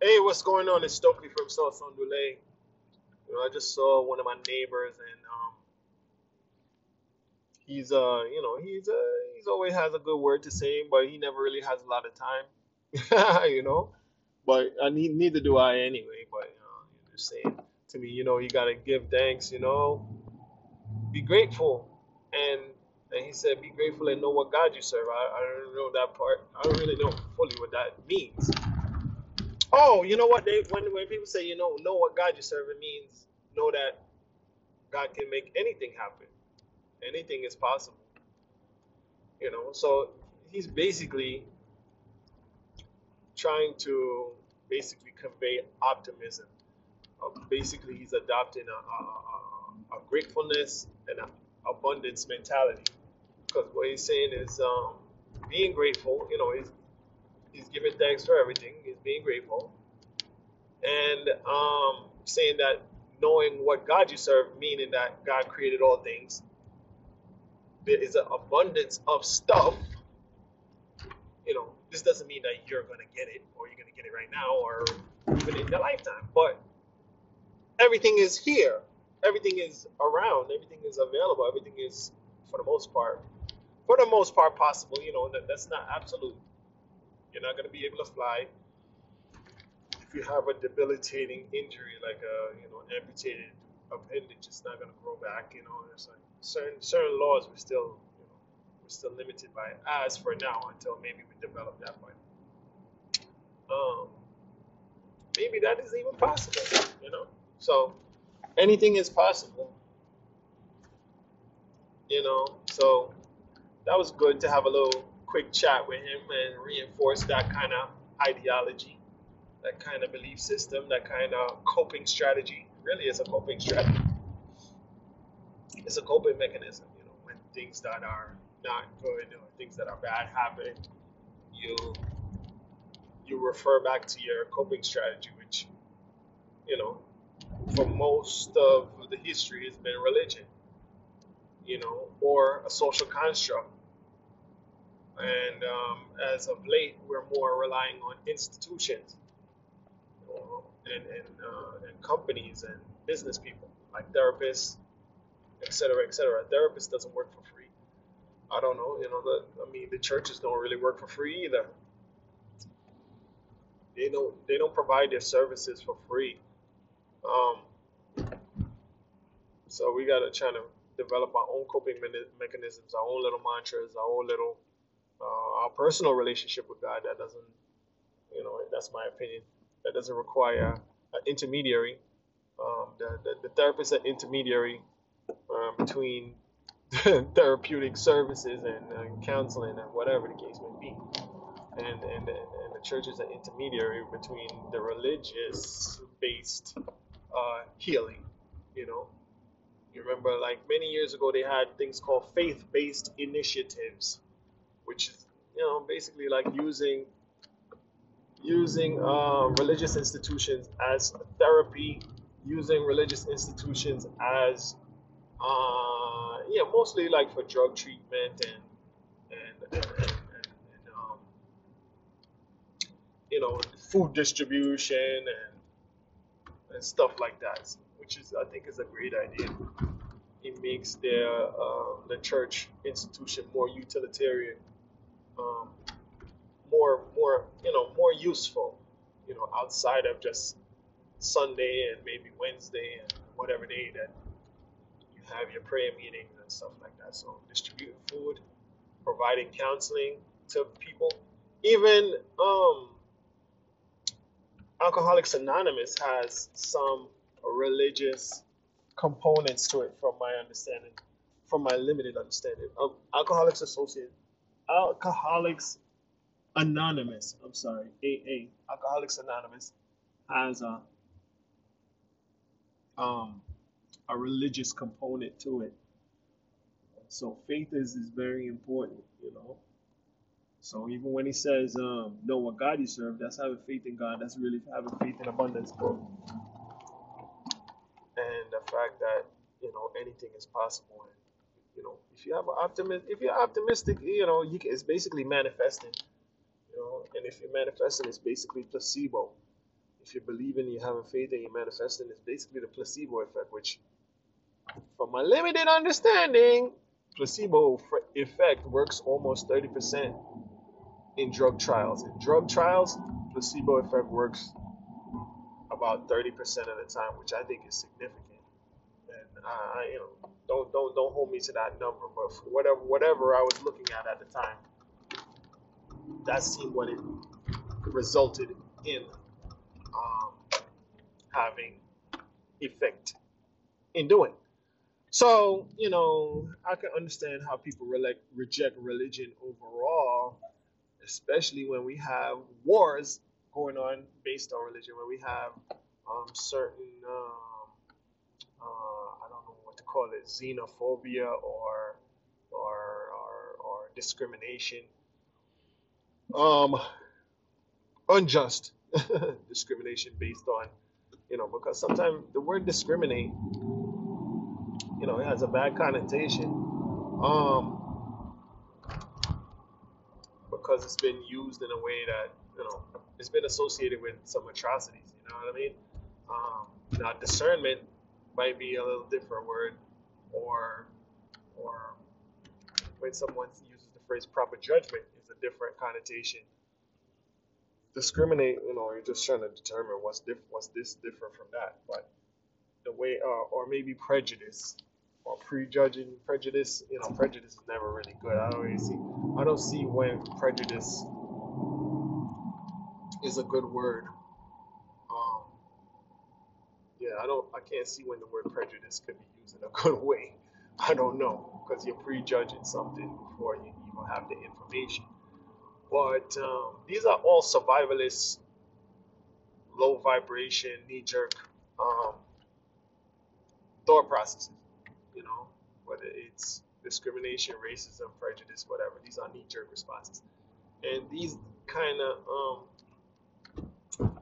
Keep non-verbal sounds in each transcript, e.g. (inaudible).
Hey, what's going on? It's Stokely from South Sondule. You know, I just saw one of my neighbors, and um, he's uh, you know, he's uh, he's always has a good word to say, but he never really has a lot of time. (laughs) you know, but I need neither do I anyway. But uh, you're just saying to me, you know, you gotta give thanks. You know, be grateful, and and he said, be grateful and know what God you serve. I, I don't know that part. I don't really know fully what that means. Oh, you know what? They when when people say you know know what God you serve, it means know that God can make anything happen. Anything is possible. You know, so he's basically trying to basically convey optimism. Uh, basically, he's adopting a, a, a, a gratefulness and an abundance mentality. Because what he's saying is um, being grateful. You know, he's he's giving thanks for everything. He's being grateful and um, saying that knowing what God you serve, meaning that God created all things, there is an abundance of stuff. You know, this doesn't mean that you're gonna get it or you're gonna get it right now or even in your lifetime, but everything is here. Everything is around. Everything is available. Everything is, for the most part, for the most part, possible. You know, that, that's not absolute. You're not gonna be able to fly if you have a debilitating injury like a you know amputated appendage, it's not going to grow back. You know, there's like certain certain laws we're still you know we're still limited by as for now until maybe we develop that one. Um, maybe that is even possible. You know, so anything is possible. You know, so that was good to have a little quick chat with him and reinforce that kind of ideology that kind of belief system, that kind of coping strategy. Really, is a coping strategy. It's a coping mechanism. You know, when things that are not good or things that are bad happen, you you refer back to your coping strategy, which you know, for most of the history has been religion. You know, or a social construct. And um, as of late, we're more relying on institutions and and, uh, and companies and business people like therapists, et cetera, et cetera. A therapist doesn't work for free. I don't know, you know, the I mean the churches don't really work for free either. They don't they don't provide their services for free. Um, so we gotta try to develop our own coping mechanisms, our own little mantras, our own little uh, our personal relationship with God. That doesn't, you know, that's my opinion. That doesn't require an intermediary. Um, the, the, the therapist is an intermediary um, between (laughs) therapeutic services and uh, counseling and whatever the case may be. And, and, and, and the church is an intermediary between the religious based uh, healing. You know, you remember like many years ago they had things called faith based initiatives, which is, you know, basically like using using uh, religious institutions as therapy, using religious institutions as uh, yeah, mostly like for drug treatment and and and, and, and, um, you know food distribution and and stuff like that, which is I think is a great idea. It makes their uh, the church institution more utilitarian. Um, more more you know more useful you know outside of just Sunday and maybe Wednesday and whatever day that you have your prayer meetings and stuff like that. So distributing food, providing counseling to people, even um, Alcoholics Anonymous has some religious components to it, from my understanding, from my limited understanding. Um, Alcoholics Associate, Alcoholics Anonymous, I'm sorry, AA, Alcoholics Anonymous, has a um a religious component to it. So faith is is very important, you know. So even when he says, um, know what God you serve, that's having faith in God. That's really having faith in abundance. And the fact that, you know, anything is possible. And, you know, if you have an optimist, if you're optimistic, you know, you can, it's basically manifesting. You know, and if you're manifesting, it's basically placebo. if you're believing, you having faith, and you're manifesting, it's basically the placebo effect, which, from my limited understanding, placebo effect works almost 30% in drug trials. In drug trials, placebo effect works about 30% of the time, which I think is significant. And I, you know, don't don't don't hold me to that number, but whatever whatever I was looking at at the time, that seemed what it resulted in um, having effect in doing. So, you know, I can understand how people re- reject religion overall, especially when we have wars going on based on religion, when we have um, certain, um, uh, I don't know what to call it, xenophobia or, or, or, or discrimination. Um, unjust (laughs) discrimination based on, you know, because sometimes the word discriminate, you know, it has a bad connotation. Um, because it's been used in a way that, you know, it's been associated with some atrocities, you know what I mean? Um, now discernment might be a little different word, or or when someone uses the phrase proper judgment is a different connotation discriminate, you know, you're just trying to determine what's diff- what's this different from that. But the way, uh, or maybe prejudice or prejudging prejudice, you know, prejudice is never really good. I don't really see, I don't see when prejudice is a good word. Yeah, I don't, I can't see when the word prejudice could be used in a (laughs) good way. I don't know because you're prejudging something before you even have the information. But um, these are all survivalist, low vibration, knee jerk um, thought processes. You know, whether it's discrimination, racism, prejudice, whatever. These are knee jerk responses. And these kind of, um,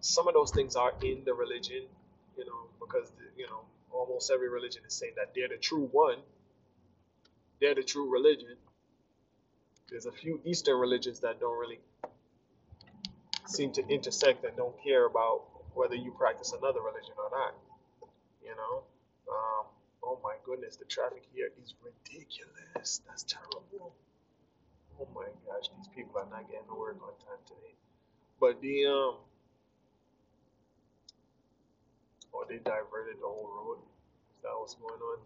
some of those things are in the religion, you know, because, the, you know, almost every religion is saying that they're the true one, they're the true religion there's a few Eastern religions that don't really seem to intersect and don't care about whether you practice another religion or not. You know? Um, oh my goodness, the traffic here is ridiculous. That's terrible. Oh my gosh, these people are not getting to work on time today. But the um oh they diverted the whole road. Is that what's going on?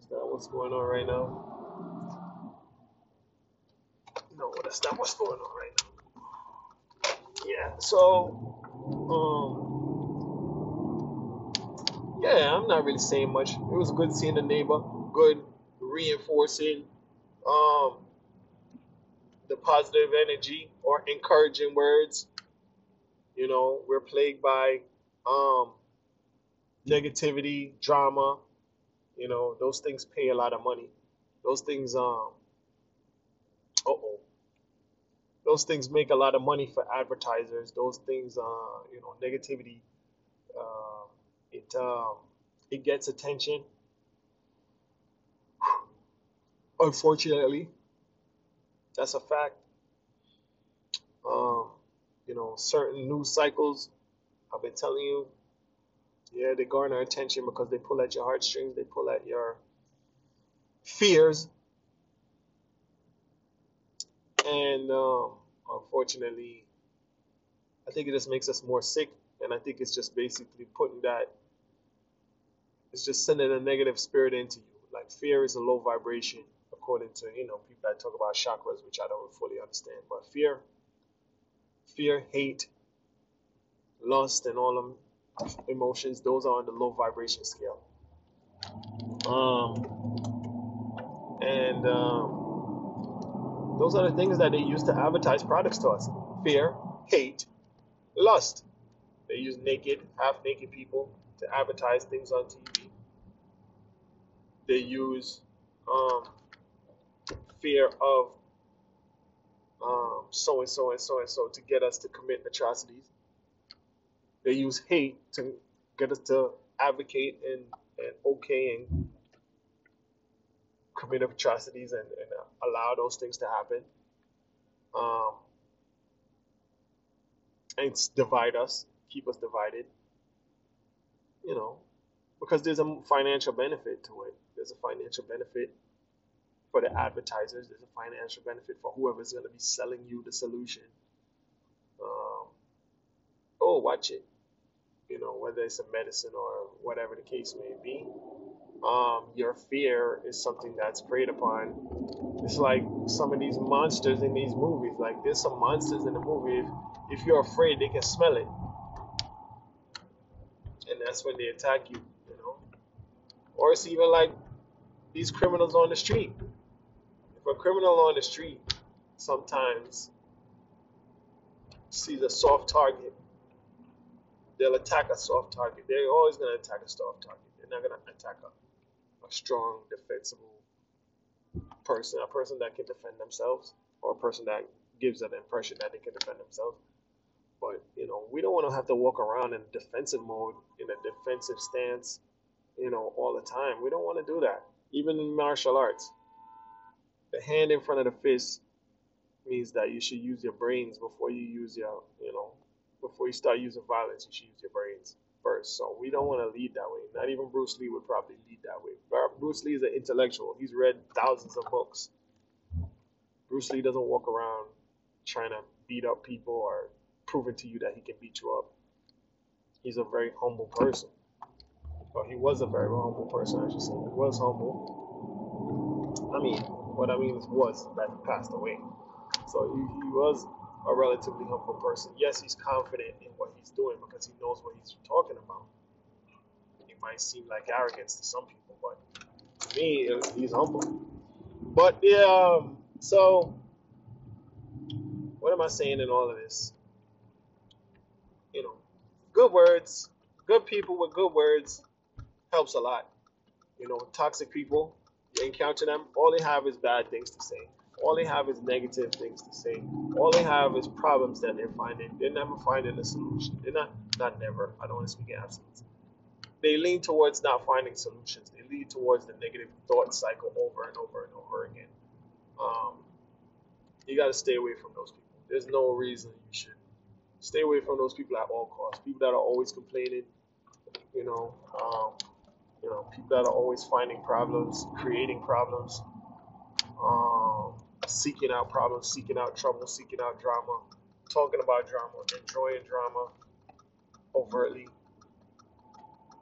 Is that what's going on right now? No, that's not what's going on right now. Yeah, so, um, yeah, I'm not really saying much. It was good seeing the neighbor, good reinforcing um, the positive energy or encouraging words. You know, we're plagued by um, negativity, drama, you know, those things pay a lot of money. Those things, um, oh, those things make a lot of money for advertisers. Those things, uh, you know, negativity, uh, it um, it gets attention. Unfortunately, that's a fact. Um, you know, certain news cycles, I've been telling you, yeah, they garner attention because they pull at your heartstrings, they pull at your fears. And um, unfortunately, I think it just makes us more sick. And I think it's just basically putting that, it's just sending a negative spirit into you. Like fear is a low vibration, according to, you know, people that talk about chakras, which I don't fully understand. But fear, fear, hate, lust, and all them emotions, those are on the low vibration scale. Um, and um, those are the things that they use to advertise products to us fear, hate, lust. They use naked, half naked people to advertise things on TV. They use um, fear of so and so and so and so to get us to commit atrocities. They use hate to get us to advocate and, and okay and commit atrocities and, and allow those things to happen. Um, and divide us, keep us divided. You know, because there's a financial benefit to it. There's a financial benefit for the advertisers. There's a financial benefit for whoever's going to be selling you the solution. Um, oh, watch it. You know, whether it's a medicine or whatever the case may be. Um, your fear is something that's preyed upon. It's like some of these monsters in these movies. Like there's some monsters in the movie. If, if you're afraid, they can smell it, and that's when they attack you. You know, or it's even like these criminals on the street. A criminal on the street sometimes sees a soft target, they'll attack a soft target. They're always going to attack a soft target. They're not going to attack a, a strong, defensible person, a person that can defend themselves, or a person that gives an impression that they can defend themselves. But you know, we don't want to have to walk around in defensive mode, in a defensive stance, you know, all the time. We don't want to do that. Even in martial arts, the hand in front of the fist means that you should use your brains before you use your, you know, before you start using violence, you should use your brains first. So we don't want to lead that way. Not even Bruce Lee would probably lead that way. Bruce Lee is an intellectual. He's read thousands of books. Bruce Lee doesn't walk around trying to beat up people or proving to you that he can beat you up. He's a very humble person. Well, he was a very humble person, I should say. He was humble. I mean, what I mean is was that he passed away. So he, he was a relatively humble person. Yes, he's confident in what he's doing because he knows what he's talking about. It might seem like arrogance to some people, but to me, he's humble. But yeah, um, so what am I saying in all of this? You know, good words, good people with good words helps a lot. You know, toxic people, you encounter them, all they have is bad things to say. All they have is negative things to say. All they have is problems that they're finding. They're never finding a solution. They're not, not never. I don't want to speak in absolutes. They lean towards not finding solutions. They lead towards the negative thought cycle over and over and over again. Um, you got to stay away from those people. There's no reason you should stay away from those people at all costs. People that are always complaining, you know, um, you know, people that are always finding problems, creating problems. Um, seeking out problems, seeking out trouble, seeking out drama, talking about drama, enjoying drama overtly.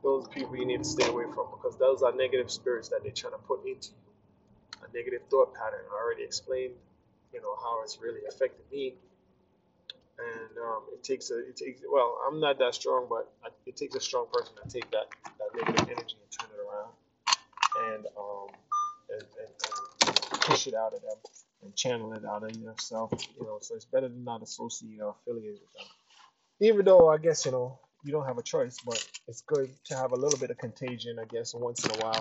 Those people you need to stay away from because those are negative spirits that they're trying to put into you. A negative thought pattern. I already explained, you know, how it's really affected me. And um, it takes a, it takes, well, I'm not that strong, but it takes a strong person to take that energy and turn it around and, um, and, and, and push it out of them and channel it out of yourself. You know, so it's better to not associate or affiliate with them. Even though I guess you know you don't have a choice, but it's good to have a little bit of contagion, I guess, once in a while.